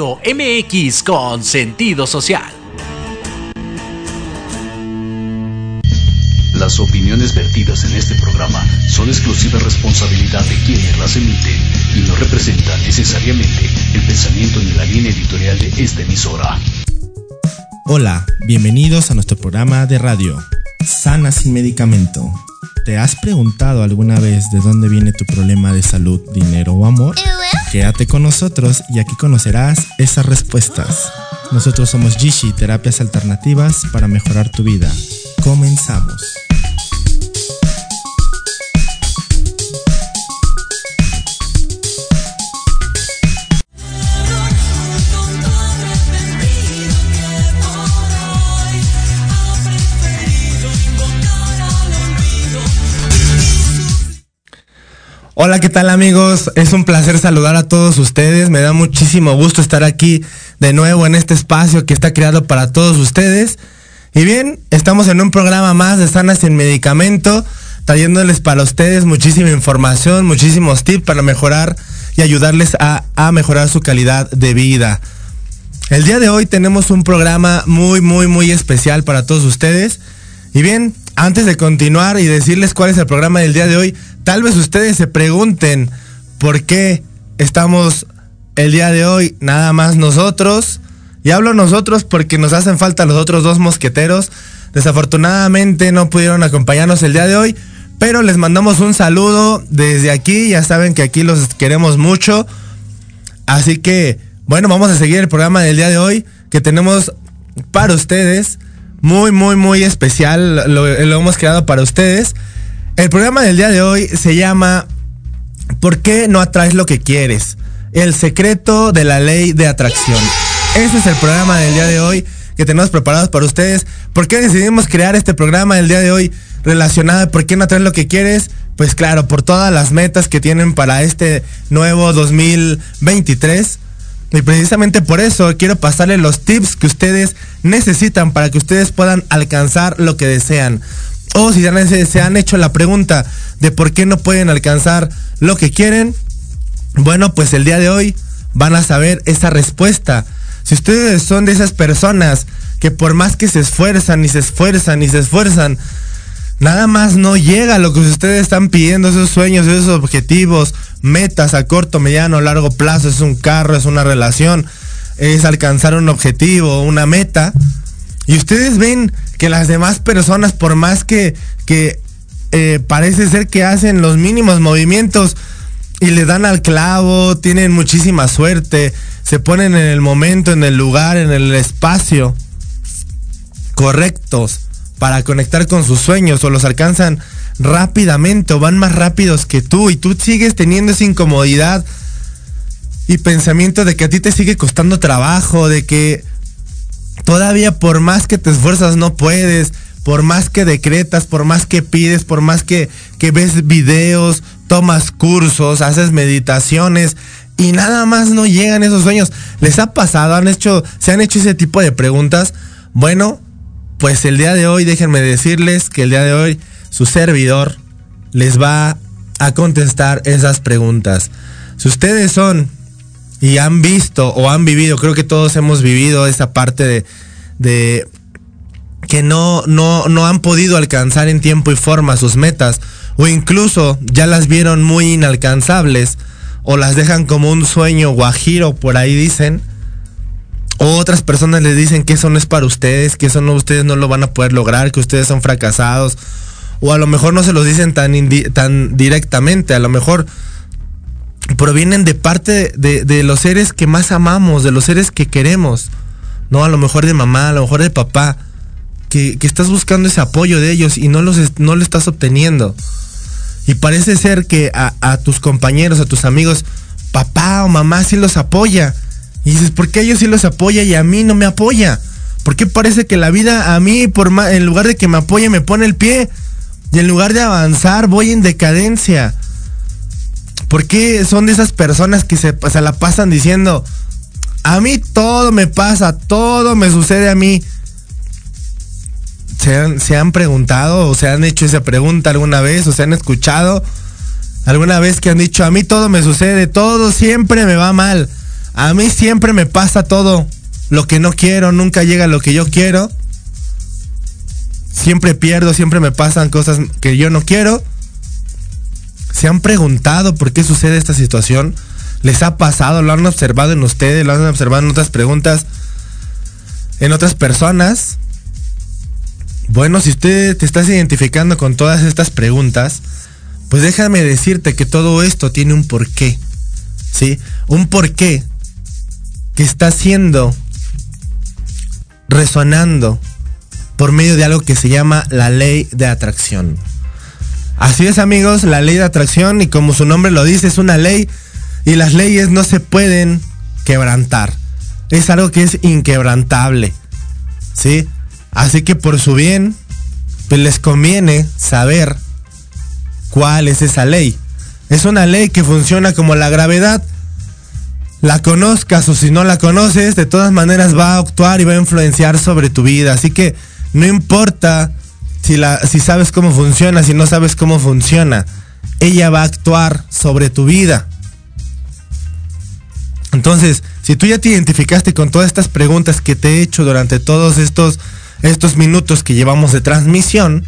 MX con sentido social. Las opiniones vertidas en este programa son exclusiva responsabilidad de quienes las emiten y no representan necesariamente el pensamiento ni la línea editorial de esta emisora. Hola, bienvenidos a nuestro programa de radio, Sana sin medicamento. ¿Te has preguntado alguna vez de dónde viene tu problema de salud, dinero o amor? Quédate con nosotros y aquí conocerás esas respuestas. Nosotros somos Gishi, terapias alternativas para mejorar tu vida. Comenzamos. Hola, ¿qué tal amigos? Es un placer saludar a todos ustedes. Me da muchísimo gusto estar aquí de nuevo en este espacio que está creado para todos ustedes. Y bien, estamos en un programa más de Sanas sin Medicamento, trayéndoles para ustedes muchísima información, muchísimos tips para mejorar y ayudarles a, a mejorar su calidad de vida. El día de hoy tenemos un programa muy, muy, muy especial para todos ustedes. Y bien, antes de continuar y decirles cuál es el programa del día de hoy, tal vez ustedes se pregunten por qué estamos el día de hoy nada más nosotros. Y hablo nosotros porque nos hacen falta los otros dos mosqueteros. Desafortunadamente no pudieron acompañarnos el día de hoy, pero les mandamos un saludo desde aquí. Ya saben que aquí los queremos mucho. Así que, bueno, vamos a seguir el programa del día de hoy que tenemos para ustedes muy, muy, muy especial. Lo, hemos creado para ustedes. El programa del día de hoy se llama ¿Por qué no atraes lo que quieres? El secreto de la ley de atracción. Ese es el programa del día de hoy que tenemos preparados para ustedes. ¿Por qué decidimos crear este programa el día de hoy relacionado a por qué no atraes lo que quieres? Pues claro, por todas las metas que tienen para este nuevo 2023 y precisamente por eso quiero pasarles los tips que ustedes necesitan para que ustedes puedan alcanzar lo que desean. O si ya se han hecho la pregunta de por qué no pueden alcanzar lo que quieren, bueno, pues el día de hoy van a saber esa respuesta. Si ustedes son de esas personas que por más que se esfuerzan y se esfuerzan y se esfuerzan, nada más no llega a lo que ustedes están pidiendo, esos sueños, esos objetivos, metas a corto, mediano, largo plazo, es un carro, es una relación, es alcanzar un objetivo, una meta. Y ustedes ven que las demás personas, por más que, que eh, parece ser que hacen los mínimos movimientos y le dan al clavo, tienen muchísima suerte, se ponen en el momento, en el lugar, en el espacio correctos para conectar con sus sueños o los alcanzan rápidamente o van más rápidos que tú y tú sigues teniendo esa incomodidad y pensamiento de que a ti te sigue costando trabajo, de que todavía por más que te esfuerzas no puedes, por más que decretas, por más que pides, por más que, que ves videos, tomas cursos, haces meditaciones y nada más no llegan esos sueños. ¿Les ha pasado? ¿Han hecho, se han hecho ese tipo de preguntas? Bueno, pues el día de hoy déjenme decirles que el día de hoy su servidor les va a contestar esas preguntas. Si ustedes son y han visto o han vivido, creo que todos hemos vivido esa parte de, de que no, no, no han podido alcanzar en tiempo y forma sus metas o incluso ya las vieron muy inalcanzables o las dejan como un sueño guajiro, por ahí dicen. O otras personas les dicen que eso no es para ustedes, que eso no ustedes no lo van a poder lograr, que ustedes son fracasados. O a lo mejor no se los dicen tan, tan directamente, a lo mejor provienen de parte de, los seres que más amamos, de los seres que queremos. No, a lo mejor de mamá, a lo mejor de papá. Que, estás buscando ese apoyo de ellos y no, los, no lo estás obteniendo. Y parece ser que a, tus compañeros, a tus amigos, papá o mamá sí los apoya. Y dices, ¿por qué ellos sí los apoya y a mí no me apoya? ¿Por qué parece que la vida a mí, por en lugar de que me apoye, me pone el pie? Y en lugar de avanzar, voy en decadencia. ¿Por qué son de esas personas que se, se la pasan diciendo, a mí todo me pasa, todo me sucede a mí? ¿Se han, preguntado o se han hecho esa pregunta alguna vez o se han escuchado alguna vez que han dicho, a mí todo me sucede, todo siempre me va mal, a mí siempre me pasa todo lo que no quiero, nunca llega lo que yo quiero, siempre pierdo, siempre me pasan cosas que yo no quiero. ¿Se han preguntado por qué sucede esta situación? ¿Les ha pasado? ¿Lo han observado en ustedes? ¿Lo han observado en otras preguntas? ¿En otras personas? Bueno, si usted te estás identificando con todas estas preguntas, pues déjame decirte que todo esto tiene un porqué. ¿Sí? Un porqué que está siendo resonando por medio de algo que se llama la ley de atracción. Así es amigos, la ley de atracción y como su nombre lo dice es una ley y las leyes no se pueden quebrantar. Es algo que es inquebrantable. ¿Sí? Así que por su bien, pues les conviene saber cuál es esa ley. Es una ley que funciona como la gravedad. La conozcas o si no la conoces, de todas maneras va a actuar y va a influenciar sobre tu vida. Así que no importa si, la, si sabes cómo funciona, si no sabes cómo funciona. Ella va a actuar sobre tu vida. Entonces, si tú ya te identificaste con todas estas preguntas que te he hecho durante todos estos estos minutos que llevamos de transmisión,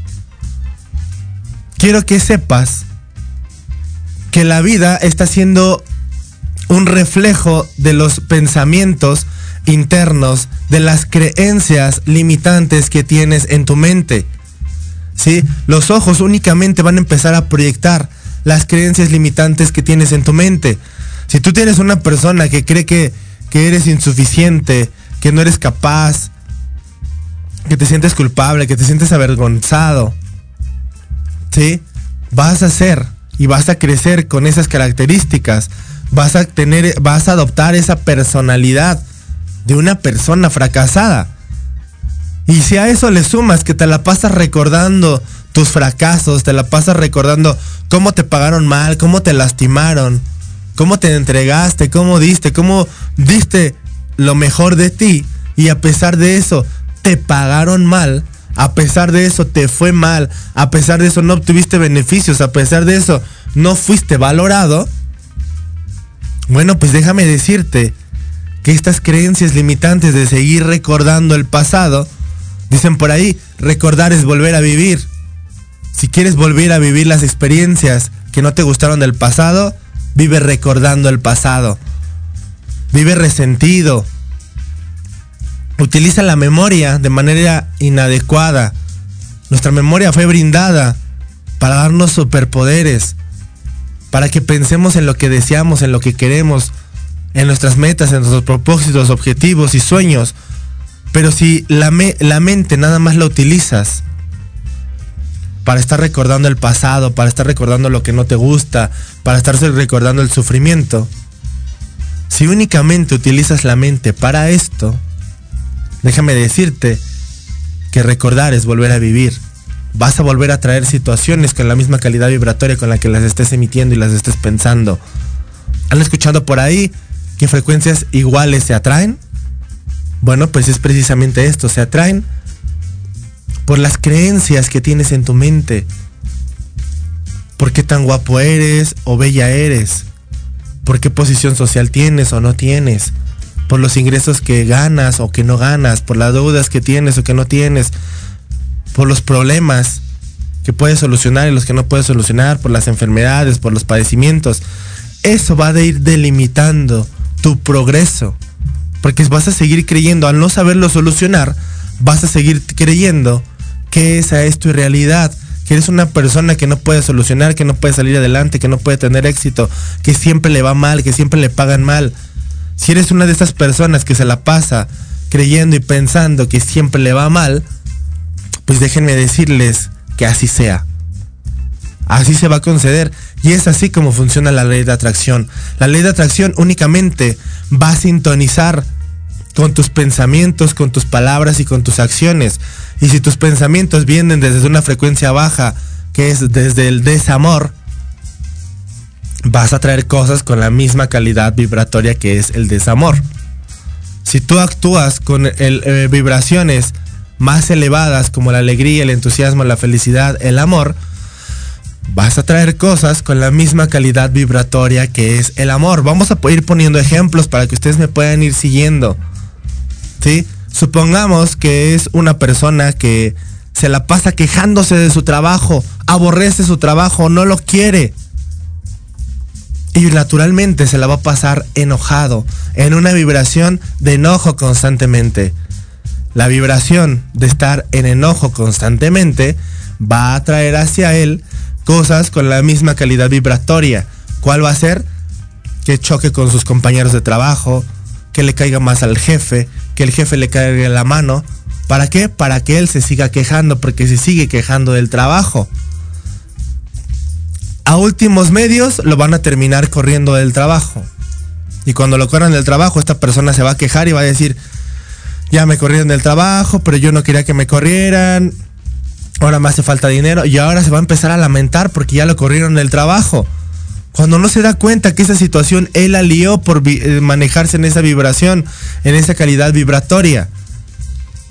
quiero que sepas que la vida está siendo un reflejo de los pensamientos internos, de las creencias limitantes que tienes en tu mente. ¿Sí? Los ojos únicamente van a empezar a proyectar las creencias limitantes que tienes en tu mente. Si tú tienes una persona que cree que, que eres insuficiente, que no eres capaz, que te sientes culpable, que te sientes avergonzado, ¿sí? Vas a ser y vas a crecer con esas características. Vas a tener, vas a adoptar esa personalidad de una persona fracasada. Y si a eso le sumas que te la pasas recordando tus fracasos, te la pasas recordando cómo te pagaron mal, cómo te lastimaron, cómo te entregaste, cómo diste, cómo diste lo mejor de ti, y a pesar de eso te pagaron mal, a pesar de eso te fue mal, a pesar de eso no obtuviste beneficios, a pesar de eso no fuiste valorado, bueno, pues déjame decirte que estas creencias limitantes de seguir recordando el pasado, dicen por ahí, recordar es volver a vivir. Si quieres volver a vivir las experiencias que no te gustaron del pasado, vive recordando el pasado. Vive resentido, utiliza la memoria de manera inadecuada. Nuestra memoria fue brindada para darnos superpoderes, para que pensemos en lo que deseamos, en lo que queremos, en nuestras metas, en nuestros propósitos, objetivos y sueños. Pero si la, la mente nada más la utilizas para estar recordando el pasado, para estar recordando lo que no te gusta, para estar recordando el sufrimiento, si únicamente utilizas la mente para esto, déjame decirte que recordar es volver a vivir. Vas a volver a traer situaciones con la misma calidad vibratoria con la que las estés emitiendo y las estés pensando. ¿Han escuchado por ahí que frecuencias iguales se atraen? Bueno, pues es precisamente esto, se atraen por las creencias que tienes en tu mente. ¿Por qué tan guapo eres o bella eres? ¿Por qué posición social tienes o no tienes? Por los ingresos que ganas o que no ganas, por las deudas que tienes o que no tienes, por los problemas que puedes solucionar y los que no puedes solucionar, por las enfermedades, por los padecimientos. Eso va a ir delimitando tu progreso. Porque vas a seguir creyendo, al no saberlo solucionar, vas a seguir creyendo que esa es tu realidad. Que eres una persona que no puede solucionar, que no puede salir adelante, que no puede tener éxito, que siempre le va mal, que siempre le pagan mal. Si eres una de esas personas que se la pasa creyendo y pensando que siempre le va mal, pues déjenme decirles que así sea. Así se va a conceder. Y es así como funciona la ley de atracción. La ley de atracción únicamente va a sintonizar con tus pensamientos, con tus palabras y con tus acciones. Y si tus pensamientos vienen desde una frecuencia baja, que es desde el desamor, vas a traer cosas con la misma calidad vibratoria que es el desamor. Si tú actúas con eh, vibraciones más elevadas como la alegría, el entusiasmo, la felicidad, el amor, vas a traer cosas con la misma calidad vibratoria que es el amor. Vamos a ir poniendo ejemplos para que ustedes me puedan ir siguiendo. ¿Sí? Supongamos que es una persona que se la pasa quejándose de su trabajo, aborrece su trabajo, no lo quiere. Y naturalmente se la va a pasar enojado, en una vibración de enojo constantemente. La vibración de estar en enojo constantemente va a traer hacia él cosas con la misma calidad vibratoria. ¿Cuál va a ser? Que choque con sus compañeros de trabajo, que le caiga más al jefe, que el jefe le caiga la mano. ¿Para qué? Para que él se siga quejando, porque se sigue quejando del trabajo. A últimos medios lo van a terminar corriendo del trabajo. Y cuando lo corran del trabajo, esta persona se va a quejar y va a decir, ya me corrieron del trabajo, pero yo no quería que me corrieran, ahora me hace falta dinero y ahora se va a empezar a lamentar porque ya lo corrieron del trabajo. Cuando no se da cuenta que esa situación él la lió por eh, manejarse en esa vibración, en esa calidad vibratoria.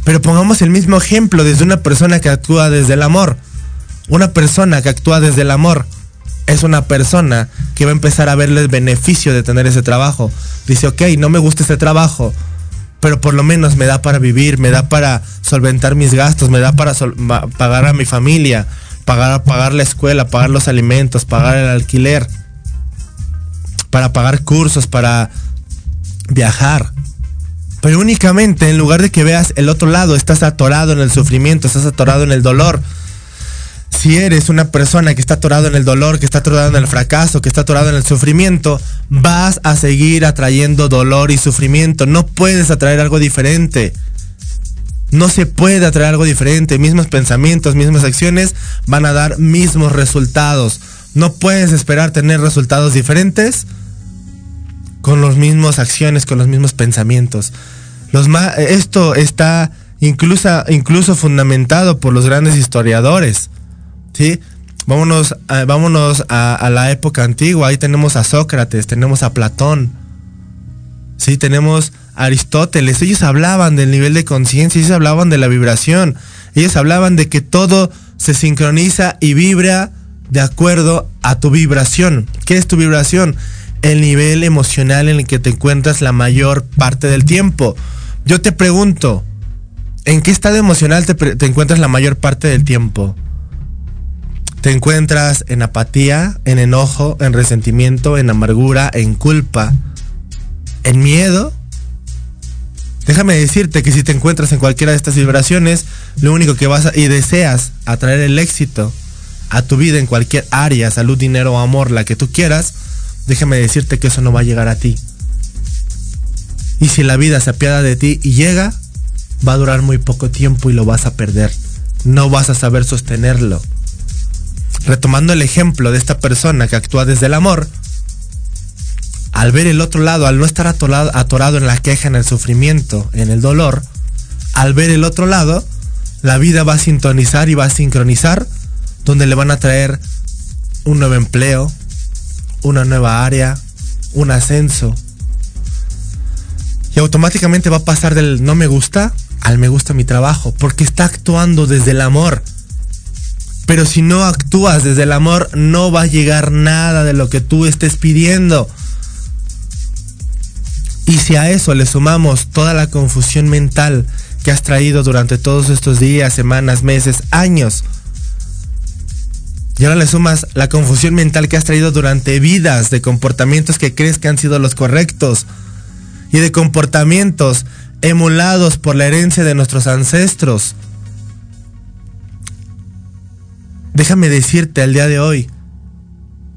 Pero pongamos el mismo ejemplo desde una persona que actúa desde el amor. Una persona que actúa desde el amor es una persona que va a empezar a verle el beneficio de tener ese trabajo. Dice, ok, no me gusta ese trabajo, pero por lo menos me da para vivir, me da para solventar mis gastos, me da para pagar a mi familia, pagar, pagar la escuela, pagar los alimentos, pagar el alquiler, para pagar cursos, para viajar. Pero únicamente en lugar de que veas el otro lado, estás atorado en el sufrimiento, estás atorado en el dolor, si eres una persona que está atorado en el dolor, que está atorado en el fracaso, que está atorado en el sufrimiento, vas a seguir atrayendo dolor y sufrimiento. No puedes atraer algo diferente. No se puede atraer algo diferente. Mismos pensamientos, mismas acciones van a dar mismos resultados. No puedes esperar tener resultados diferentes con las mismas acciones, con los mismos pensamientos. Esto está incluso, incluso fundamentado por los grandes historiadores. ¿Sí? Vámonos, a, vámonos a, la época antigua, ahí tenemos a Sócrates, tenemos a Platón, ¿sí? Tenemos a Aristóteles, ellos hablaban del nivel de conciencia, ellos hablaban de la vibración, ellos hablaban de que todo se sincroniza y vibra de acuerdo a tu vibración. ¿Qué es tu vibración? El nivel emocional en el que te encuentras la mayor parte del tiempo. Yo te pregunto, ¿en qué estado emocional te, te encuentras la mayor parte del tiempo? Te encuentras en apatía, en enojo, en resentimiento, en amargura, en culpa, en miedo. Déjame decirte que si te encuentras en cualquiera de estas vibraciones, lo único que vas a, y deseas atraer el éxito a tu vida en cualquier área, salud, dinero amor, la que tú quieras, déjame decirte que eso no va a llegar a ti. Y si la vida se apiada de ti y llega, va a durar muy poco tiempo y lo vas a perder. No vas a saber sostenerlo. Retomando el ejemplo de esta persona que actúa desde el amor, al ver el otro lado, al no estar atorado, en la queja, en el sufrimiento, en el dolor, al ver el otro lado, la vida va a sintonizar y va a sincronizar, donde le van a traer un nuevo empleo, una nueva área, un ascenso. Y automáticamente va a pasar del no me gusta al me gusta mi trabajo, porque está actuando desde el amor. Pero si no actúas desde el amor, no va a llegar nada de lo que tú estés pidiendo. Y si a eso le sumamos toda la confusión mental que has traído durante todos estos días, semanas, meses, años, y ahora le sumas la confusión mental que has traído durante vidas de comportamientos que crees que han sido los correctos y de comportamientos emulados por la herencia de nuestros ancestros. Déjame decirte al día de hoy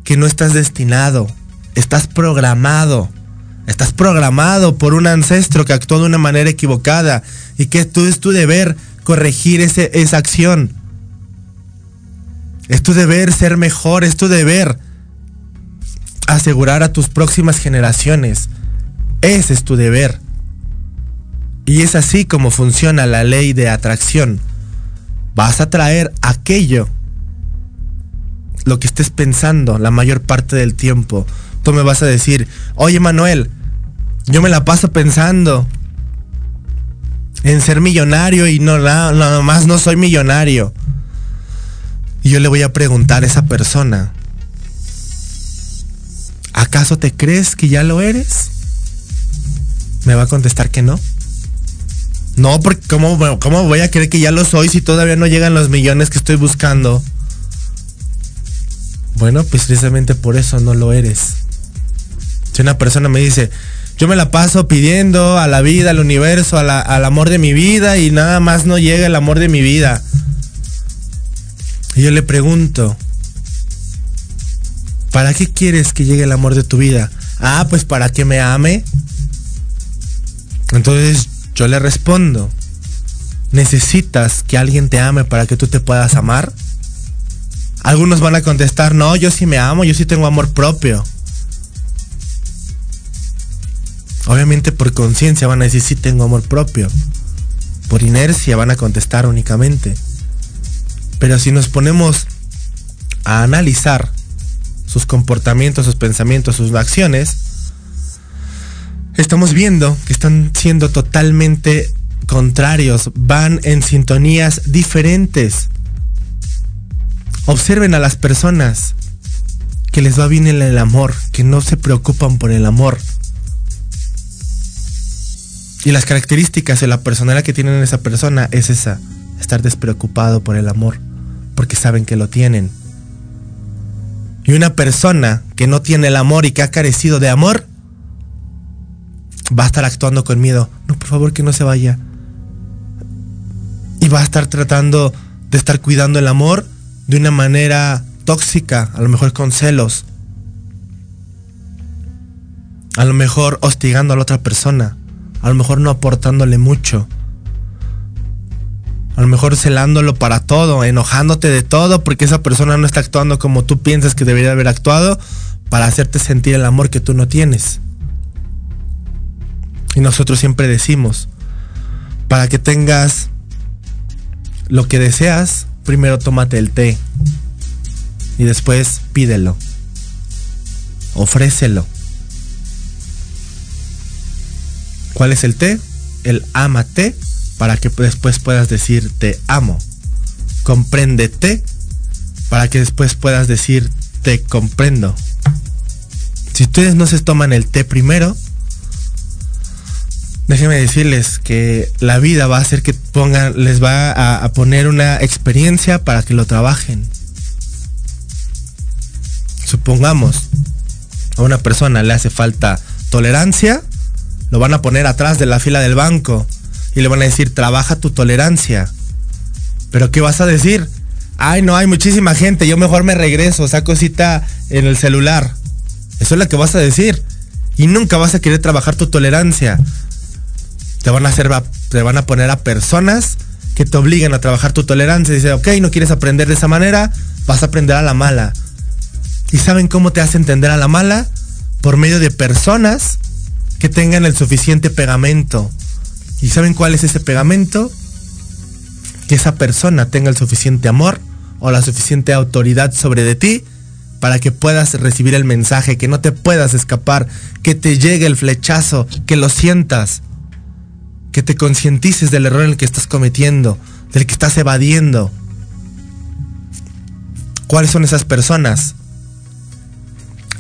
que no estás destinado, estás programado. Estás programado por un ancestro que actuó de una manera equivocada y que es tu deber corregir ese, esa acción. Es tu deber ser mejor, es tu deber asegurar a tus próximas generaciones. Ese es tu deber. Y es así como funciona la ley de atracción. Vas a traer aquello, lo que estés pensando la mayor parte del tiempo. Tú me vas a decir, oye Manuel, yo me la paso pensando en ser millonario y no, nada más no soy millonario. Y yo le voy a preguntar a esa persona, ¿acaso te crees que ya lo eres? Me va a contestar que no. No, porque ¿cómo, ¿cómo, voy a creer que ya lo soy si todavía no llegan los millones que estoy buscando? Bueno, pues precisamente por eso no lo eres. Si una persona me dice, yo me la paso pidiendo a la vida, al universo, al amor de mi vida y nada más no llega el amor de mi vida. Y yo le pregunto, ¿para qué quieres que llegue el amor de tu vida? Ah, pues para que me ame. Entonces yo le respondo, ¿necesitas que alguien te ame para que tú te puedas amar? Algunos van a contestar, no, yo sí me amo, yo sí tengo amor propio. Obviamente por conciencia van a decir, sí tengo amor propio. Por inercia van a contestar únicamente. Pero si nos ponemos a analizar sus comportamientos, sus pensamientos, sus acciones, estamos viendo que están siendo totalmente contrarios, van en sintonías diferentes. Observen a las personas que les va bien en el amor, que no se preocupan por el amor. Y las características de la personalidad que tienen esa persona es esa estar despreocupado por el amor, porque saben que lo tienen. Y una persona que no tiene el amor y que ha carecido de amor, va a estar actuando con miedo. No, por favor, que no se vaya. Y va a estar tratando de estar cuidando el amor de una manera tóxica, a lo mejor con celos. A lo mejor hostigando a la otra persona. A lo mejor no aportándole mucho. A lo mejor celándolo para todo, enojándote de todo porque esa persona no está actuando como tú piensas que debería haber actuado para hacerte sentir el amor que tú no tienes. Y nosotros siempre decimos, para que tengas lo que deseas, primero tómate el té y después pídelo. Ofrécelo. ¿Cuál es el té? El amate para que después puedas decir te amo. Compréndete para que después puedas decir te comprendo. Si ustedes no se toman el té primero, déjenme decirles que la vida va a hacer que pongan, les va a, a poner una experiencia para que lo trabajen. Supongamos, a una persona le hace falta tolerancia, lo van a poner atrás de la fila del banco y le van a decir, trabaja tu tolerancia. Pero ¿qué vas a decir? Ay, no, hay muchísima gente, yo mejor me regreso, saco cita en el celular. Eso es lo que vas a decir. Y nunca vas a querer trabajar tu tolerancia. Te van a hacer, te van a poner a personas que te obligan a trabajar tu tolerancia. Dice, ok, no quieres aprender de esa manera, vas a aprender a la mala. ¿Y saben cómo te hace entender a la mala? Por medio de personas que tengan el suficiente pegamento. ¿Y saben cuál es ese pegamento? Que esa persona tenga el suficiente amor o la suficiente autoridad sobre de ti para que puedas recibir el mensaje, que no te puedas escapar, que te llegue el flechazo, que lo sientas, que te concientices del error en el que estás cometiendo, del que estás evadiendo. ¿Cuáles son esas personas?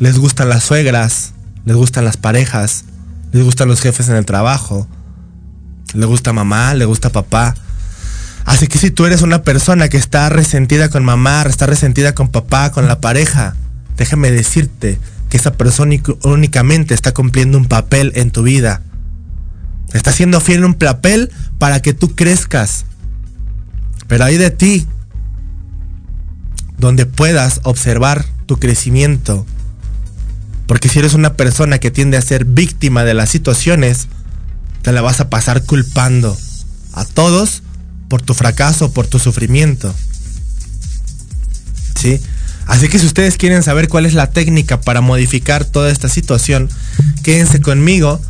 Les gustan las suegras, les gustan las parejas, les gustan los jefes en el trabajo, le gusta mamá, le gusta papá. Así que si tú eres una persona que está resentida con mamá, está resentida con papá, con la pareja, déjame decirte que esa persona únicamente está cumpliendo un papel en tu vida. Está siendo fiel un papel para que tú crezcas. Pero hay de ti donde puedas observar tu crecimiento. Porque si eres una persona que tiende a ser víctima de las situaciones, te la vas a pasar culpando a todos por tu fracaso, por tu sufrimiento. ¿Sí? Así que si ustedes quieren saber cuál es la técnica para modificar toda esta situación, quédense conmigo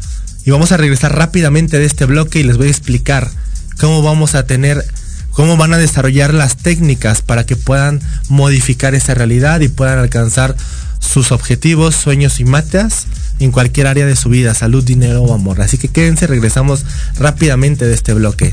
y vamos a regresar rápidamente de este bloque y les voy a explicar cómo vamos a tener, cómo van a desarrollar las técnicas para que puedan modificar esa realidad y puedan alcanzar sus objetivos, sueños y metas en cualquier área de su vida, salud, dinero o amor. Así que quédense, regresamos rápidamente de este bloque.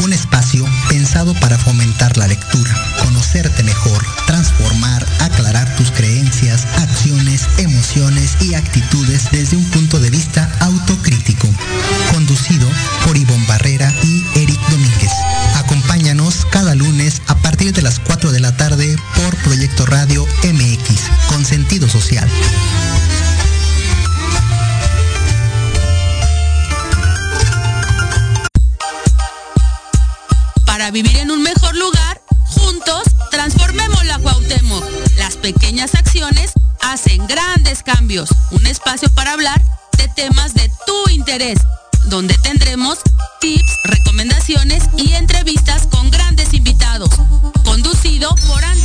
un espacio pensado para fomentar la lectura, conocerte mejor, transformar, aclarar tus creencias, acciones, emociones y actitudes desde un punto de vista autocrítico. Conducido por Ivonne Barrera y Eric Domínguez. Acompáñanos cada lunes a partir de las 4 de la tarde por Proyecto Radio MX, con sentido social. Para vivir en un mejor lugar, juntos transformemos la Cuauhtémoc. Las pequeñas acciones hacen grandes cambios. Un espacio para hablar de temas de tu interés, donde tendremos tips, recomendaciones y entrevistas con grandes invitados. Conducido por Andy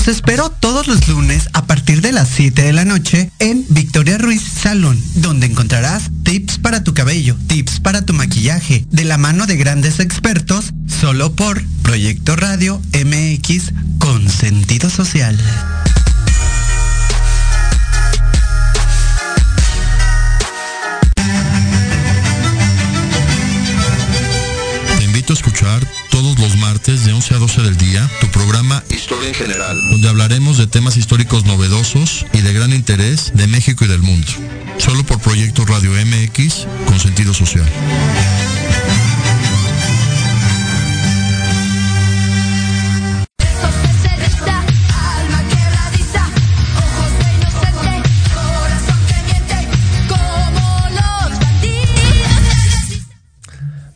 Los espero todos los lunes a partir de las 7 de la noche en Victoria Ruiz Salón, donde encontrarás tips para tu cabello, tips para tu maquillaje, de la mano de grandes expertos, solo por Proyecto Radio MX con sentido social. Te invito a escuchar todos los martes de 11 a 12 del día tu programa Historia en general. donde hablaremos de temas históricos novedosos y de gran interés de México y del mundo. Solo por Proyecto Radio MX con sentido social.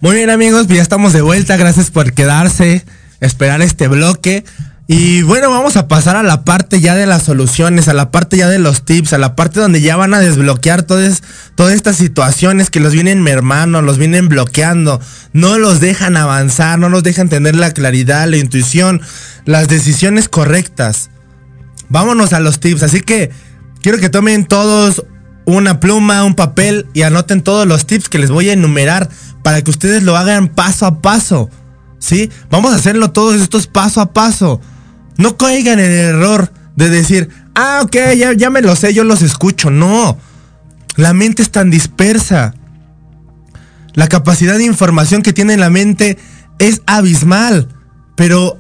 Muy bien amigos, pues ya estamos de vuelta, gracias por quedarse, esperar este bloque. Y bueno, vamos a pasar a la parte ya de las soluciones, a la parte ya de los tips, a la parte donde ya van a desbloquear todas, todas estas situaciones que los vienen mermando, los vienen bloqueando, no los dejan avanzar, no los dejan tener la claridad, la intuición, las decisiones correctas. Vámonos a los tips, así que quiero que tomen todos una pluma, un papel y anoten todos los tips que les voy a enumerar para que ustedes lo hagan paso a paso. ¿Sí? Vamos a hacerlo todos estos paso a paso. No caigan en el error de decir, ah, ok, ya, ya me lo sé, yo los escucho. No. La mente es tan dispersa. La capacidad de información que tiene la mente es abismal, pero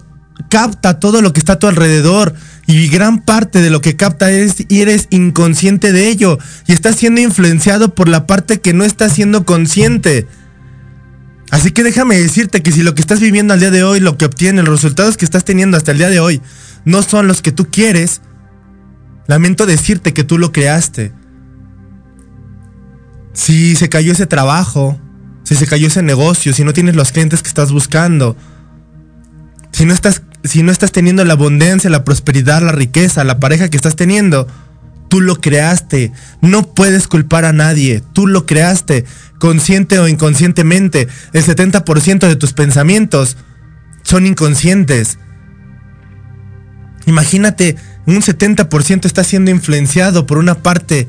capta todo lo que está a tu alrededor y gran parte de lo que capta es y eres inconsciente de ello y estás siendo influenciado por la parte que no estás siendo consciente. Así que déjame decirte que si lo que estás viviendo al día de hoy, lo que obtienes, los resultados que estás teniendo hasta el día de hoy, no son los que tú quieres, lamento decirte que tú lo creaste. Si se cayó ese trabajo, si se cayó ese negocio, si no tienes los clientes que estás buscando, si no estás, si no estás teniendo la abundancia, la prosperidad, la riqueza, la pareja que estás teniendo, tú lo creaste. No puedes culpar a nadie, tú lo creaste, consciente o inconscientemente. El 70% de tus pensamientos son inconscientes. Imagínate, un 70% está siendo influenciado por una parte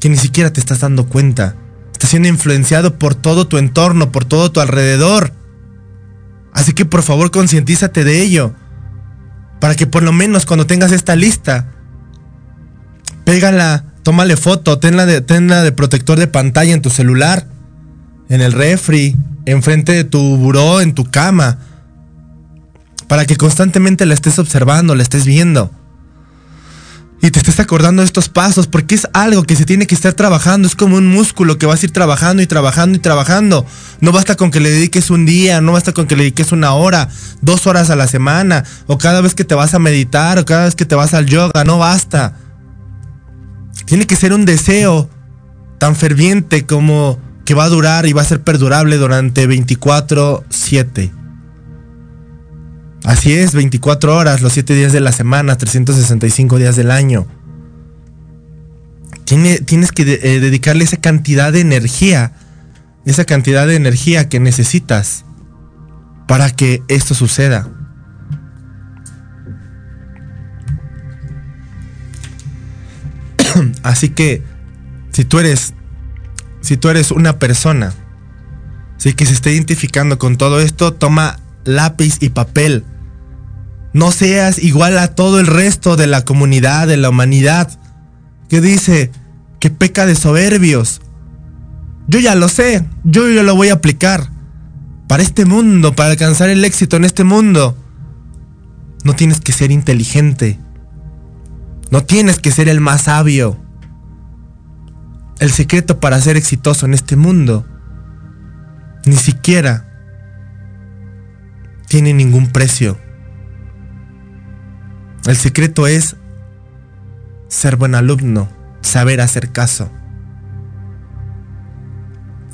que ni siquiera te estás dando cuenta. Está siendo influenciado por todo tu entorno, por todo tu alrededor. Así que por favor concientízate de ello. Para que por lo menos cuando tengas esta lista, pégala, tómale foto, tenla de, tenla de protector de pantalla en tu celular, en el refri, enfrente de tu buró, en tu cama. Para que constantemente la estés observando, la estés viendo. Y te estés acordando de estos pasos, porque es algo que se tiene que estar trabajando, es como un músculo que vas a ir trabajando y trabajando y trabajando. No basta con que le dediques un día, no basta con que le dediques una hora, dos horas a la semana, o cada vez que te vas a meditar, o cada vez que te vas al yoga, no basta. Tiene que ser un deseo tan ferviente como que va a durar y va a ser perdurable durante 24/7. Así es, 24 horas, los 7 días de la semana, 365 días del año. Tiene- tienes que eh, dedicarle esa cantidad de energía, esa cantidad de energía que necesitas para que esto suceda. Así que si tú eres si tú eres una persona sí que se esté identificando con todo esto, toma lápiz y papel. No seas igual a todo el resto de la comunidad, de la humanidad, que dice que peca de soberbios. Yo ya lo sé, yo ya lo voy a aplicar. Para este mundo, para alcanzar el éxito en este mundo, no tienes que ser inteligente. No tienes que ser el más sabio. El secreto para ser exitoso en este mundo ni siquiera tiene ningún precio. El secreto es ser buen alumno, saber hacer caso.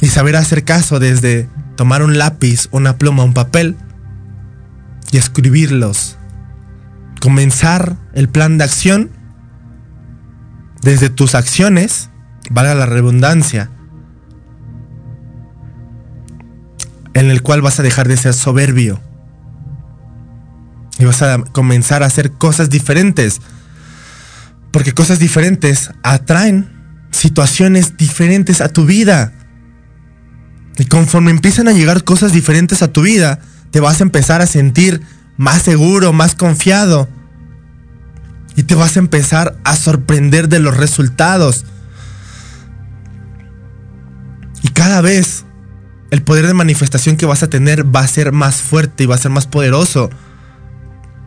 Y saber hacer caso desde tomar un lápiz, una pluma, un papel y escribirlos. Comenzar el plan de acción desde tus acciones, valga la redundancia, en el cual vas a dejar de ser soberbio. Y vas a comenzar a hacer cosas diferentes. Porque cosas diferentes atraen situaciones diferentes a tu vida. Y conforme empiezan a llegar cosas diferentes a tu vida, te vas a empezar a sentir más seguro, más confiado. Y te vas a empezar a sorprender de los resultados. Y cada vez el poder de manifestación que vas a tener va a ser más fuerte y va a ser más poderoso.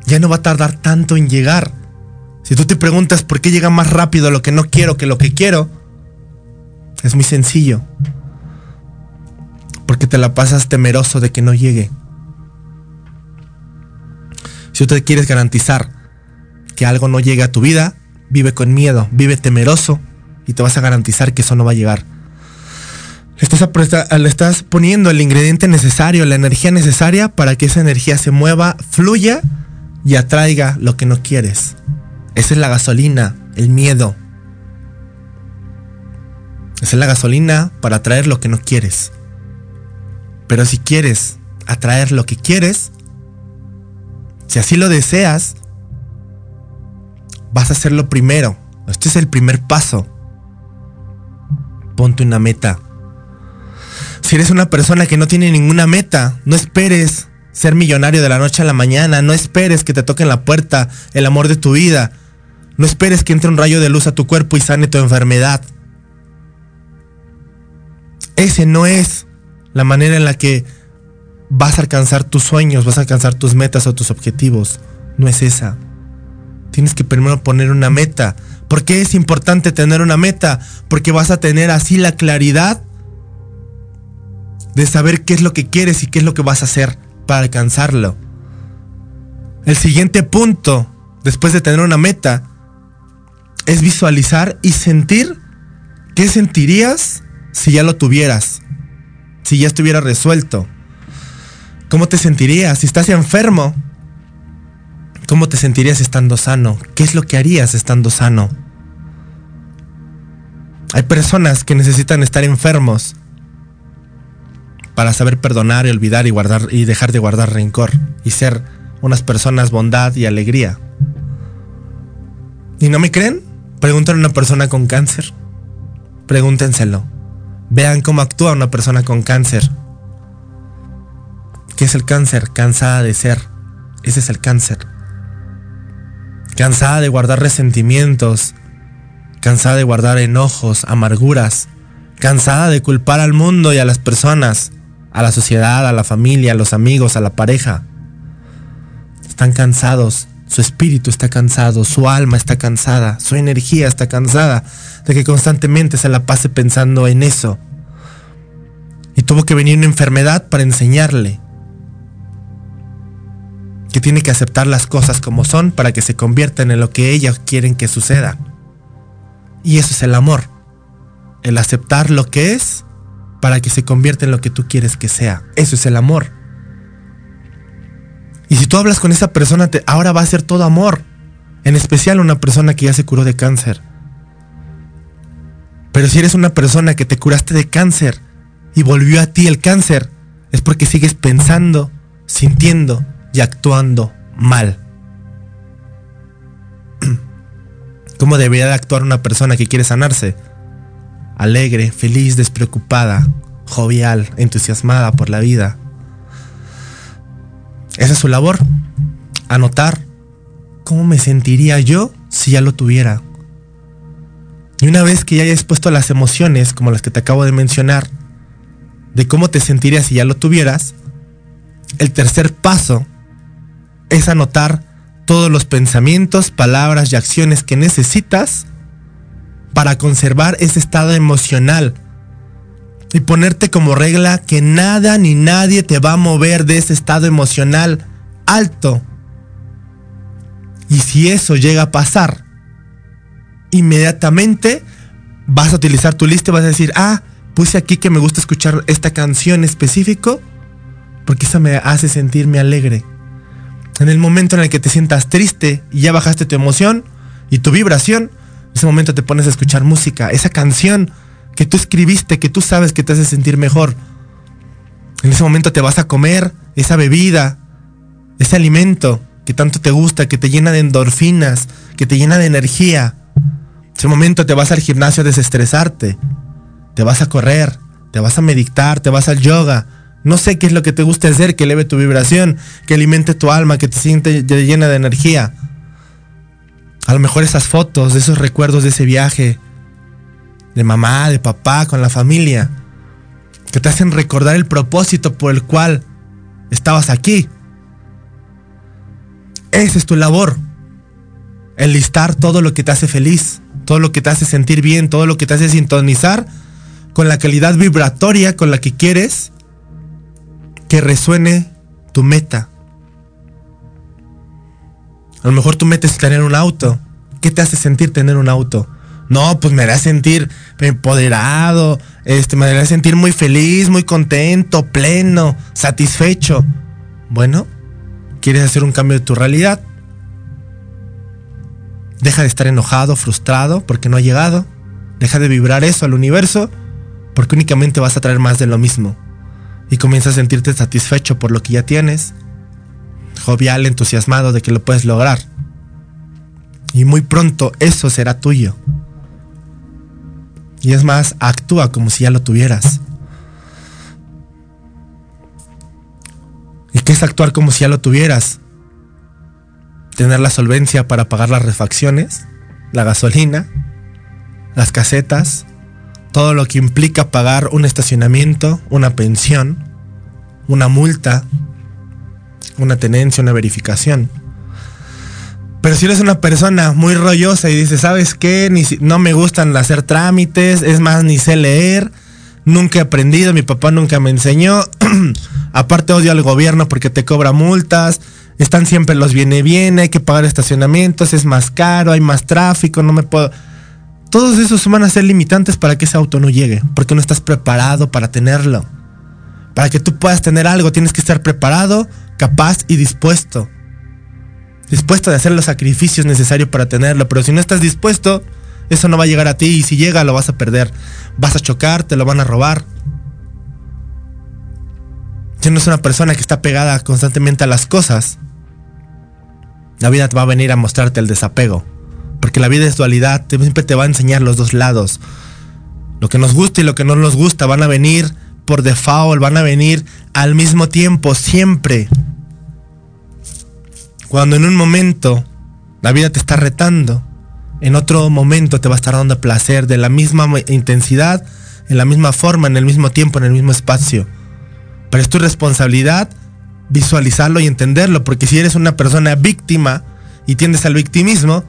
Ya no va a tardar tanto en llegar. Si tú te preguntas por qué llega más rápido lo que no quiero que lo que quiero, es muy sencillo. Porque te la pasas temeroso de que no llegue. Si tú te quieres garantizar que algo no llegue a tu vida, vive con miedo, vive temeroso y te vas a garantizar que eso no va a llegar. Le estás, estás poniendo el ingrediente necesario, la energía necesaria para que esa energía se mueva, fluya y atraiga lo que no quieres. Esa es la gasolina, el miedo. Esa es la gasolina para atraer lo que no quieres. Pero si quieres atraer lo que quieres, si así lo deseas, vas a hacerlo primero. Este es el primer paso. Ponte una meta. Si eres una persona que no tiene ninguna meta, no esperes ser millonario de la noche a la mañana, no esperes que te toque en la puerta el amor de tu vida, no esperes que entre un rayo de luz a tu cuerpo y sane tu enfermedad. Ese no es la manera en la que vas a alcanzar tus sueños, vas a alcanzar tus metas o tus objetivos. No es esa. Tienes que primero poner una meta. ¿Por qué es importante tener una meta? Porque vas a tener así la claridad de saber qué es lo que quieres y qué es lo que vas a hacer para alcanzarlo. El siguiente punto, después de tener una meta, es visualizar y sentir qué sentirías si ya lo tuvieras, si ya estuviera resuelto. ¿Cómo te sentirías si estás enfermo? ¿Cómo te sentirías estando sano? ¿Qué es lo que harías estando sano? Hay personas que necesitan estar enfermos para saber perdonar y olvidar y guardar y dejar de guardar rencor y ser unas personas bondad y alegría. ¿Y no me creen? Pregunten a una persona con cáncer. Pregúntenselo. Vean cómo actúa una persona con cáncer. ¿Qué es el cáncer? Cansada de ser. Ese es el cáncer. Cansada de guardar resentimientos. Cansada de guardar enojos, amarguras. Cansada de culpar al mundo y a las personas. A la sociedad, a la familia, a los amigos, a la pareja. Están cansados. Su espíritu está cansado. Su alma está cansada. Su energía está cansada de que constantemente se la pase pensando en eso. Y tuvo que venir una enfermedad para enseñarle que tiene que aceptar las cosas como son para que se conviertan en lo que ellas quieren que suceda. Y eso es el amor. El aceptar lo que es para que se convierta en lo que tú quieres que sea. Eso es el amor. Y si tú hablas con esa persona, te- ahora va a ser todo amor. En especial una persona que ya se curó de cáncer. Pero si eres una persona que te curaste de cáncer y volvió a ti el cáncer, es porque sigues pensando, sintiendo y actuando mal. ¿Cómo debería de actuar una persona que quiere sanarse? Alegre, feliz, despreocupada, jovial, entusiasmada por la vida. Esa es su labor. Anotar cómo me sentiría yo si ya lo tuviera. Y una vez que ya hayas puesto las emociones, como las que te acabo de mencionar, de cómo te sentirías si ya lo tuvieras, el tercer paso es anotar todos los pensamientos, palabras y acciones que necesitas para conservar ese estado emocional y ponerte como regla que nada ni nadie te va a mover de ese estado emocional alto. Y si eso llega a pasar, inmediatamente vas a utilizar tu lista y vas a decir, ah, puse aquí que me gusta escuchar esta canción específico porque esa me hace sentirme alegre. En el momento en el que te sientas triste y ya bajaste tu emoción y tu vibración, ese momento te pones a escuchar música, esa canción que tú escribiste, que tú sabes que te hace sentir mejor. En ese momento te vas a comer esa bebida, ese alimento que tanto te gusta, que te llena de endorfinas, que te llena de energía. En ese momento te vas al gimnasio a desestresarte, te vas a correr, te vas a meditar, te vas al yoga. No sé qué es lo que te gusta hacer, que eleve tu vibración, que alimente tu alma, que te siente llena de energía. A lo mejor esas fotos, esos recuerdos de ese viaje, de mamá, de papá, con la familia, que te hacen recordar el propósito por el cual estabas aquí. Esa es tu labor. Enlistar todo lo que te hace feliz, todo lo que te hace sentir bien, todo lo que te hace sintonizar con la calidad vibratoria con la que quieres que resuene tu meta. A lo mejor tu meta es tener un auto. ¿Qué te hace sentir tener un auto? No, pues me hará sentir empoderado, este, me hará sentir muy feliz, muy contento, pleno, satisfecho. Bueno, ¿quieres hacer un cambio de tu realidad? Deja de estar enojado, frustrado porque no ha llegado. Deja de vibrar eso al universo porque únicamente vas a traer más de lo mismo. Y comienza a sentirte satisfecho por lo que ya tienes. Jovial, entusiasmado de que lo puedes lograr. Y muy pronto eso será tuyo. Y es más, actúa como si ya lo tuvieras. ¿Y qué es actuar como si ya lo tuvieras? Tener la solvencia para pagar las refacciones, la gasolina, las casetas, todo lo que implica pagar un estacionamiento, una pensión, una multa, una tenencia, una verificación. Pero si eres una persona muy rollosa y dices, ¿sabes qué? No me gustan hacer trámites, es más, ni sé leer, nunca he aprendido, mi papá nunca me enseñó. Aparte odio al gobierno porque te cobra multas, están siempre los viene viene, hay que pagar estacionamientos, es más caro, hay más tráfico, no me puedo... Todos esos van a ser limitantes para que ese auto no llegue, porque no estás preparado para tenerlo. Para que tú puedas tener algo, tienes que estar preparado, capaz y dispuesto dispuesto de hacer los sacrificios necesarios para tenerlo, pero si no estás dispuesto, eso no va a llegar a ti y si llega lo vas a perder. Vas a chocar, te lo van a robar. Si no es una persona que está pegada constantemente a las cosas, la vida te va a venir a mostrarte el desapego. Porque la vida es dualidad, siempre te va a enseñar los dos lados. Lo que nos gusta y lo que no nos gusta van a venir por default, van a venir al mismo tiempo, siempre. Cuando en un momento la vida te está retando, en otro momento te va a estar dando placer de la misma intensidad, en la misma forma, en el mismo tiempo, en el mismo espacio. Pero es tu responsabilidad visualizarlo y entenderlo, porque si eres una persona víctima y tiendes al victimismo,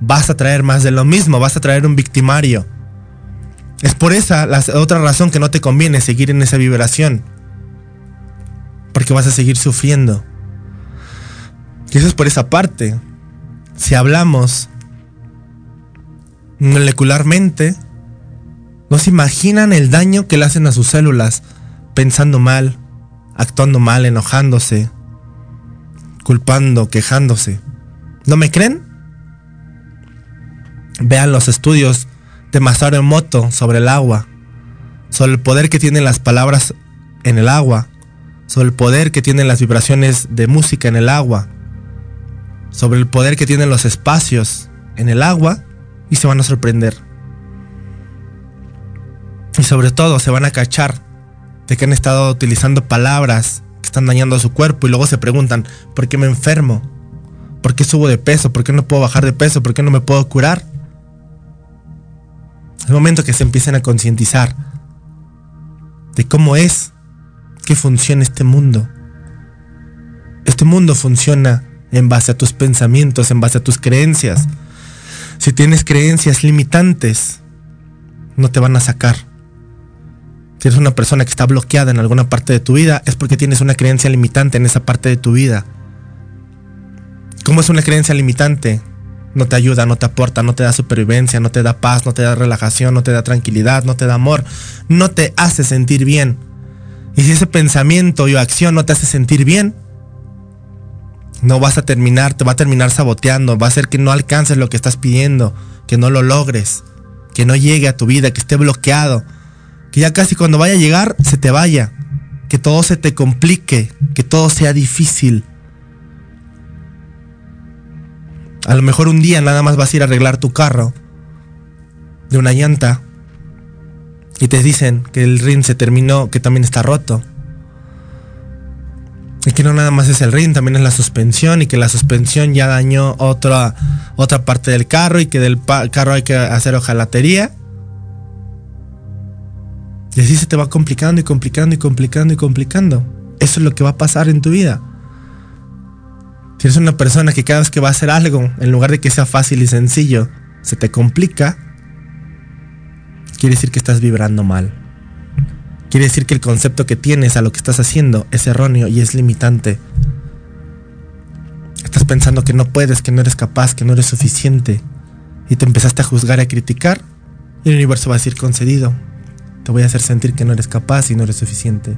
vas a traer más de lo mismo, vas a traer un victimario. Es por esa la otra razón que no te conviene seguir en esa vibración. Porque vas a seguir sufriendo. Es por esa parte. Si hablamos molecularmente, no se imaginan el daño que le hacen a sus células pensando mal, actuando mal, enojándose, culpando, quejándose. ¿No me creen? Vean los estudios de Masaru Emoto sobre el agua, sobre el poder que tienen las palabras en el agua, sobre el poder que tienen las vibraciones de música en el agua, sobre el poder que tienen los espacios en el agua y se van a sorprender. Y sobre todo se van a cachar de que han estado utilizando palabras que están dañando a su cuerpo y luego se preguntan, ¿por qué me enfermo? ¿Por qué subo de peso? ¿Por qué no puedo bajar de peso? ¿Por qué no me puedo curar? Es momento que se empiecen a concientizar de cómo es que funciona este mundo. Este mundo funciona en base a tus pensamientos, en base a tus creencias. Si tienes creencias limitantes, no te van a sacar. Si eres una persona que está bloqueada en alguna parte de tu vida, es porque tienes una creencia limitante en esa parte de tu vida. ¿Cómo es una creencia limitante? No te ayuda, no te aporta, no te da supervivencia, no te da paz, no te da relajación, no te da tranquilidad, no te da amor, no te hace sentir bien. Y si ese pensamiento o acción no te hace sentir bien, no vas a terminar, te va a terminar saboteando, va a hacer que no alcances lo que estás pidiendo, que no lo logres, que no llegue a tu vida, que esté bloqueado, que ya casi cuando vaya a llegar se te vaya, que todo se te complique, que todo sea difícil. A lo mejor un día nada más vas a ir a arreglar tu carro de una llanta y te dicen que el ring se terminó, que también está roto. Y que no nada más es el ring, también es la suspensión y que la suspensión ya dañó otra, otra parte del carro y que del carro hay que hacer hojalatería. Y así se te va complicando y complicando y complicando y complicando. Eso es lo que va a pasar en tu vida. Si eres una persona que cada vez que va a hacer algo, en lugar de que sea fácil y sencillo, se te complica, quiere decir que estás vibrando mal. Quiere decir que el concepto que tienes a lo que estás haciendo es erróneo y es limitante. Estás pensando que no puedes, que no eres capaz, que no eres suficiente. Y te empezaste a juzgar y a criticar. Y el universo va a decir concedido. Te voy a hacer sentir que no eres capaz y no eres suficiente.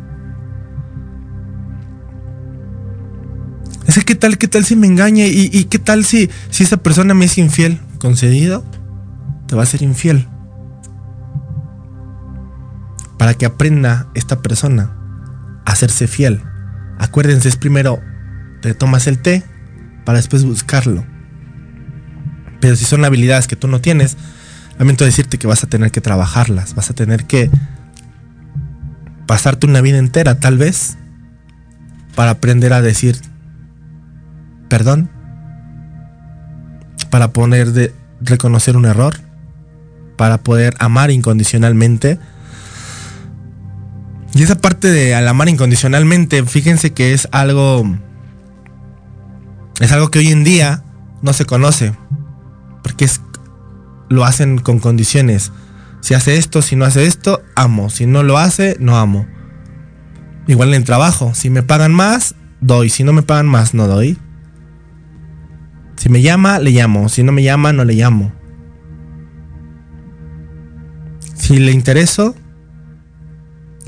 Es que qué tal, qué tal si me engaña y, y qué tal si, si esa persona me es infiel. Concedido, te va a ser infiel. Para que aprenda esta persona a hacerse fiel. Acuérdense, es primero te tomas el té para después buscarlo. Pero si son habilidades que tú no tienes, lamento decirte que vas a tener que trabajarlas, vas a tener que pasarte una vida entera tal vez para aprender a decir perdón, para poder de reconocer un error, para poder amar incondicionalmente Y esa parte de al amar incondicionalmente, fíjense que es algo. Es algo que hoy en día no se conoce. Porque lo hacen con condiciones. Si hace esto, si no hace esto, amo. Si no lo hace, no amo. Igual en el trabajo. Si me pagan más, doy. Si no me pagan más, no doy. Si me llama, le llamo. Si no me llama, no le llamo. Si le intereso,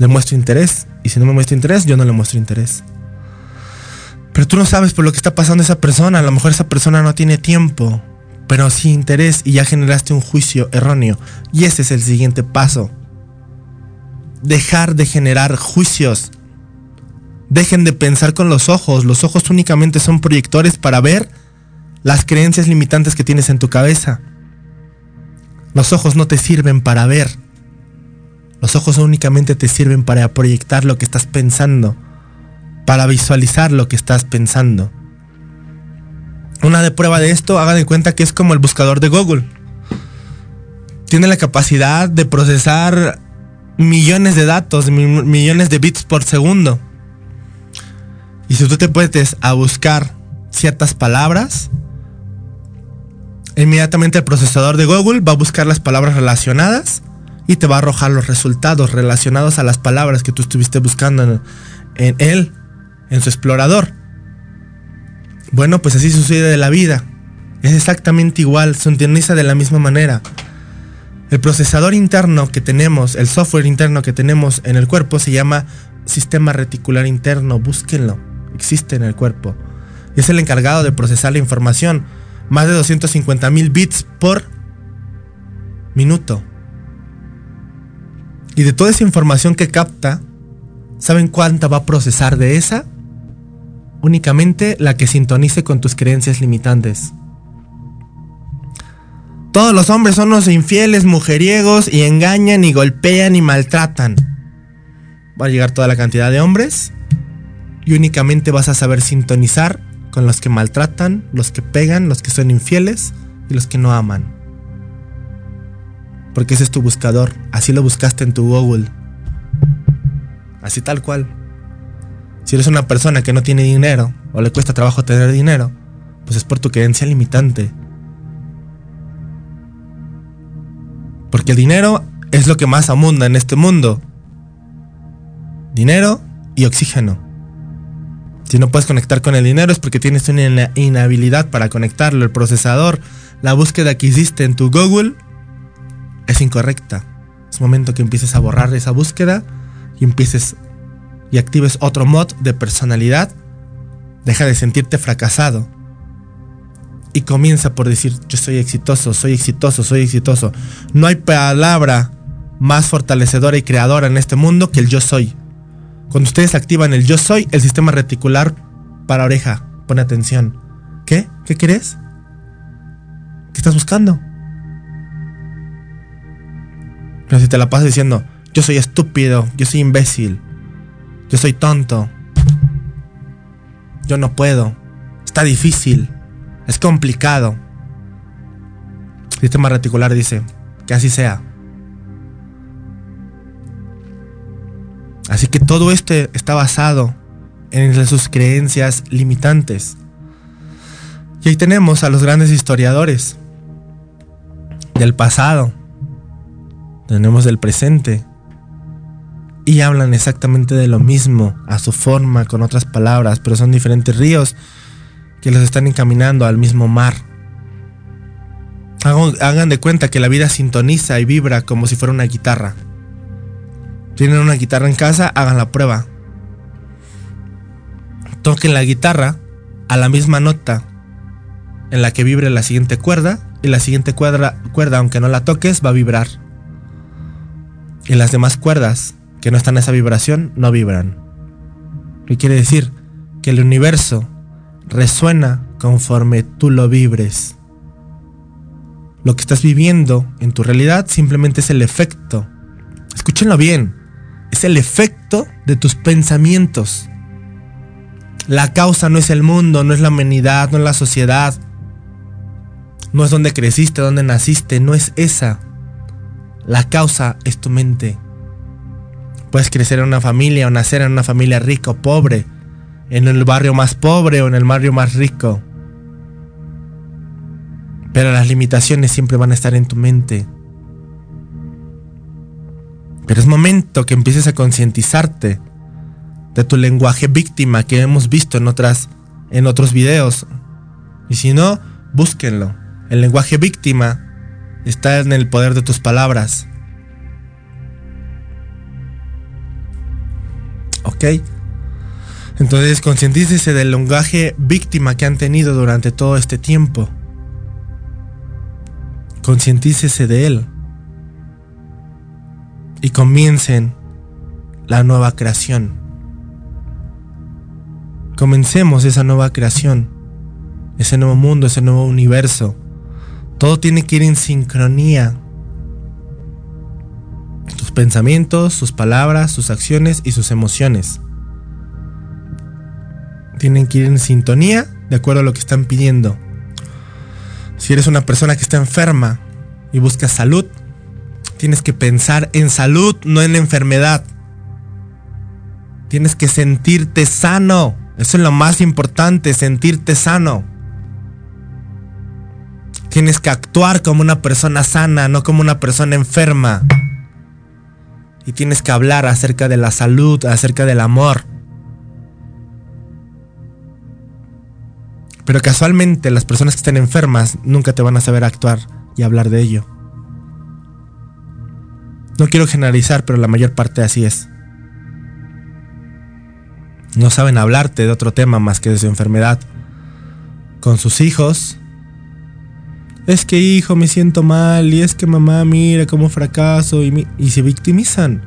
le muestro interés. Y si no me muestro interés, yo no le muestro interés. Pero tú no sabes por lo que está pasando esa persona. A lo mejor esa persona no tiene tiempo, pero sí interés y ya generaste un juicio erróneo. Y ese es el siguiente paso. Dejar de generar juicios. Dejen de pensar con los ojos. Los ojos únicamente son proyectores para ver las creencias limitantes que tienes en tu cabeza. Los ojos no te sirven para ver. Los ojos únicamente te sirven para proyectar lo que estás pensando, para visualizar lo que estás pensando. Una de prueba de esto, hagan de cuenta que es como el buscador de Google. Tiene la capacidad de procesar millones de datos, mi- millones de bits por segundo. Y si tú te puedes a buscar ciertas palabras, inmediatamente el procesador de Google va a buscar las palabras relacionadas y te va a arrojar los resultados relacionados a las palabras que tú estuviste buscando en, él, en su explorador. Bueno, pues así sucede de la vida. Es exactamente igual, se sintoniza de la misma manera. El procesador interno que tenemos, el software interno que tenemos en el cuerpo se llama sistema reticular interno. Búsquenlo. Existe en el cuerpo. Es el encargado de procesar la información. Más de 250 mil bits por minuto. Y de toda esa información que capta, ¿saben cuánta va a procesar de esa? Únicamente la que sintonice con tus creencias limitantes. Todos los hombres son los infieles, mujeriegos y engañan y golpean y maltratan. Va a llegar toda la cantidad de hombres y únicamente vas a saber sintonizar con los que maltratan, los que pegan, los que son infieles y los que no aman. Porque ese es tu buscador, así lo buscaste en tu Google. Así tal cual. Si eres una persona que no tiene dinero o le cuesta trabajo tener dinero, pues es por tu creencia limitante. Porque el dinero es lo que más abunda en este mundo. Dinero y oxígeno. Si no puedes conectar con el dinero es porque tienes una inhabilidad para conectarlo. El procesador, la búsqueda que hiciste en tu Google es incorrecta. Es momento que empieces a borrar esa búsqueda y empieces y actives otro mod de personalidad. Deja de sentirte fracasado. Y comienza por decir, yo soy exitoso, soy exitoso, soy exitoso. No hay palabra más fortalecedora y creadora en este mundo que el yo soy. Cuando ustedes activan el yo soy, el sistema reticular para oreja. Pone atención. ¿Qué? ¿Qué quieres? ¿Qué estás buscando? Pero si te la pasas diciendo, yo soy estúpido, yo soy imbécil, yo soy tonto, yo no puedo, está difícil, es complicado. El sistema reticular dice, que así sea. Así que todo esto está basado en sus creencias limitantes. Y ahí tenemos a los grandes historiadores del pasado. Tenemos del presente. Y hablan exactamente de lo mismo, a su forma, con otras palabras, pero son diferentes ríos que los están encaminando al mismo mar. Hagan de cuenta que la vida sintoniza y vibra como si fuera una guitarra. Tienen una guitarra en casa, hagan la prueba. Toquen la guitarra a la misma nota en la que vibre la siguiente cuerda y la siguiente cuerda, cuerda aunque no la toques, va a vibrar. Y las demás cuerdas que no están en esa vibración no vibran. ¿Qué quiere decir? Que el universo resuena conforme tú lo vibres. Lo que estás viviendo en tu realidad simplemente es el efecto. Escúchenlo bien. Es el efecto de tus pensamientos. La causa no es el mundo, no es la humanidad, no es la sociedad. No es donde creciste, donde naciste, no es esa. La causa es tu mente. Puedes crecer en una familia o nacer en una familia rica o pobre, en el barrio más pobre o en el barrio más rico. Pero las limitaciones siempre van a estar en tu mente. Pero es momento que empieces a concientizarte de tu lenguaje víctima que hemos visto en otras en otros videos. Y si no, búsquenlo. El lenguaje víctima está en el poder de tus palabras. ¿Ok? Entonces concientícese del lenguaje víctima que han tenido durante todo este tiempo. Concientícese de él. Y comiencen la nueva creación. Comencemos esa nueva creación. Ese nuevo mundo, ese nuevo universo. Todo tiene que ir en sincronía. Tus pensamientos, sus palabras, sus acciones y sus emociones. Tienen que ir en sintonía de acuerdo a lo que están pidiendo. Si eres una persona que está enferma y buscas salud, tienes que pensar en salud, no en enfermedad. Tienes que sentirte sano. Eso es lo más importante, sentirte sano. Tienes que actuar como una persona sana, no como una persona enferma. Y tienes que hablar acerca de la salud, acerca del amor. Pero casualmente las personas que estén enfermas nunca te van a saber actuar y hablar de ello. No quiero generalizar, pero la mayor parte así es. No saben hablarte de otro tema más que de su enfermedad. Con sus hijos. Es que hijo, me siento mal. Y es que mamá, mira cómo fracaso. Y, y se victimizan.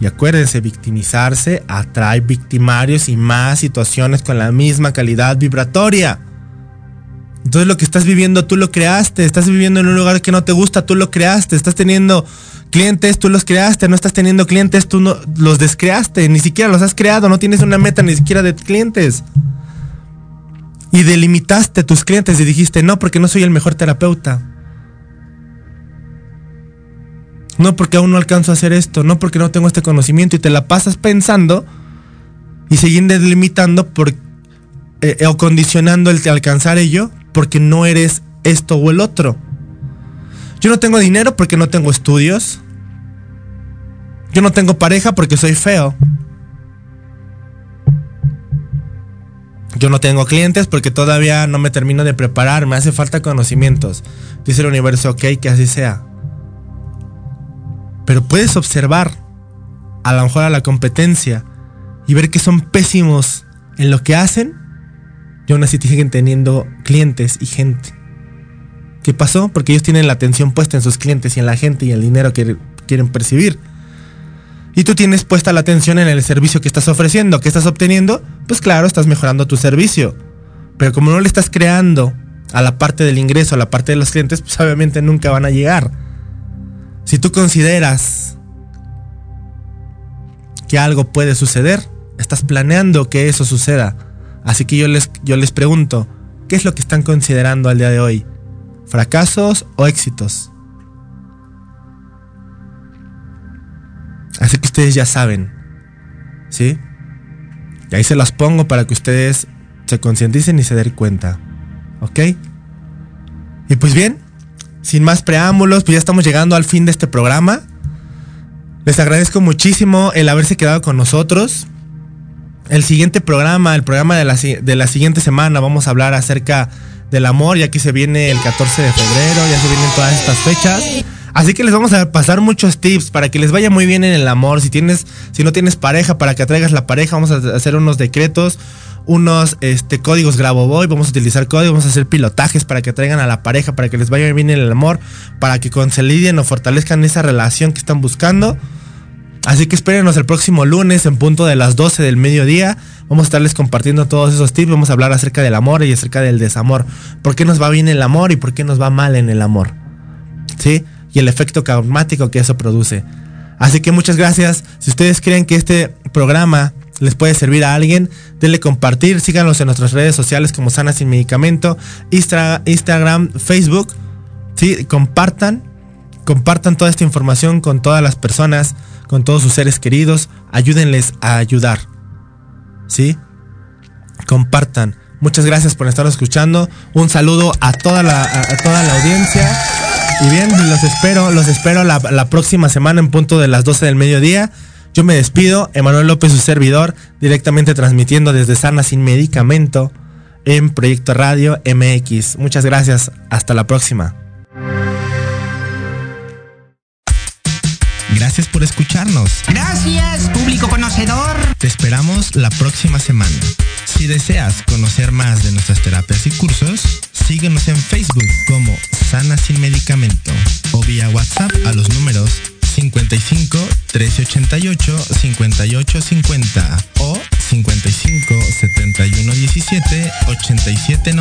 Y acuérdense, victimizarse atrae victimarios y más situaciones con la misma calidad vibratoria. Entonces lo que estás viviendo tú lo creaste, estás viviendo en un lugar que no te gusta, tú lo creaste, estás teniendo clientes, tú los creaste, no estás teniendo clientes, tú no, los descreaste, ni siquiera los has creado, no tienes una meta ni siquiera de clientes. Y delimitaste tus clientes y dijiste, no, porque no soy el mejor terapeuta. No porque aún no alcanzo a hacer esto, no porque no tengo este conocimiento y te la pasas pensando y siguen delimitando por, eh, o condicionando el alcanzar ello porque no eres esto o el otro. Yo no tengo dinero porque no tengo estudios. Yo no tengo pareja porque soy feo. Yo no tengo clientes porque todavía no me termino de preparar, me hace falta conocimientos. Dice el universo, ok, que así sea. Pero puedes observar a lo mejor a la competencia y ver que son pésimos en lo que hacen y aún así siguen teniendo clientes y gente. ¿Qué pasó? Porque ellos tienen la atención puesta en sus clientes y en la gente y el dinero que quieren percibir. Y tú tienes puesta la atención en el servicio que estás ofreciendo, que estás obteniendo, pues claro, estás mejorando tu servicio. Pero como no le estás creando a la parte del ingreso, a la parte de los clientes, pues obviamente nunca van a llegar. Si tú consideras que algo puede suceder, estás planeando que eso suceda. Así que yo les, yo les pregunto, ¿qué es lo que están considerando al día de hoy? ¿Fracasos o éxitos? Así que ustedes ya saben, ¿sí? Y ahí se las pongo para que ustedes se concienticen y se den cuenta, ¿ok? Y pues bien, sin más preámbulos, pues ya estamos llegando al fin de este programa. Les agradezco muchísimo el haberse quedado con nosotros. El siguiente programa, el programa de la, de la siguiente semana, vamos a hablar acerca del amor, ya que se viene el 14 de febrero, ya se vienen todas estas fechas. Así que les vamos a pasar muchos tips para que les vaya muy bien en el amor. Si tienes, si no tienes pareja, para que atraigas la pareja, vamos a hacer unos decretos, unos este, códigos Grabovoi, vamos a utilizar códigos, vamos a hacer pilotajes para que atraigan a la pareja, para que les vaya bien en el amor, para que consoliden o fortalezcan esa relación que están buscando. Así que espérenos el próximo lunes en punto de las 12 del mediodía. Vamos a estarles compartiendo todos esos tips. Vamos a hablar acerca del amor y acerca del desamor. ¿Por qué nos va bien el amor y por qué nos va mal en el amor? ¿Sí? Y el efecto traumático que eso produce. Así que muchas gracias. Si ustedes creen que este programa les puede servir a alguien, denle compartir. Síganos en nuestras redes sociales como Sana Sin Medicamento, Instagram, Facebook. ¿Sí? Compartan compartan toda esta información con todas las personas, con todos sus seres queridos, ayúdenles a ayudar. ¿Sí? Compartan. Muchas gracias por estar escuchando. Un saludo a toda la, a toda la audiencia. Y bien, los espero, los espero la, la próxima semana en punto de las 12 del mediodía. Yo me despido, Emanuel López, su servidor, directamente transmitiendo desde Sana Sin Medicamento en Proyecto Radio MX. Muchas gracias, hasta la próxima. Gracias por escucharnos. Gracias, público conocedor. Te esperamos la próxima semana. Si deseas conocer más de nuestras terapias y cursos, síguenos en Facebook como Sana Sin Medicamento o vía WhatsApp a los números 55 1388 5850 o 55 71 17 87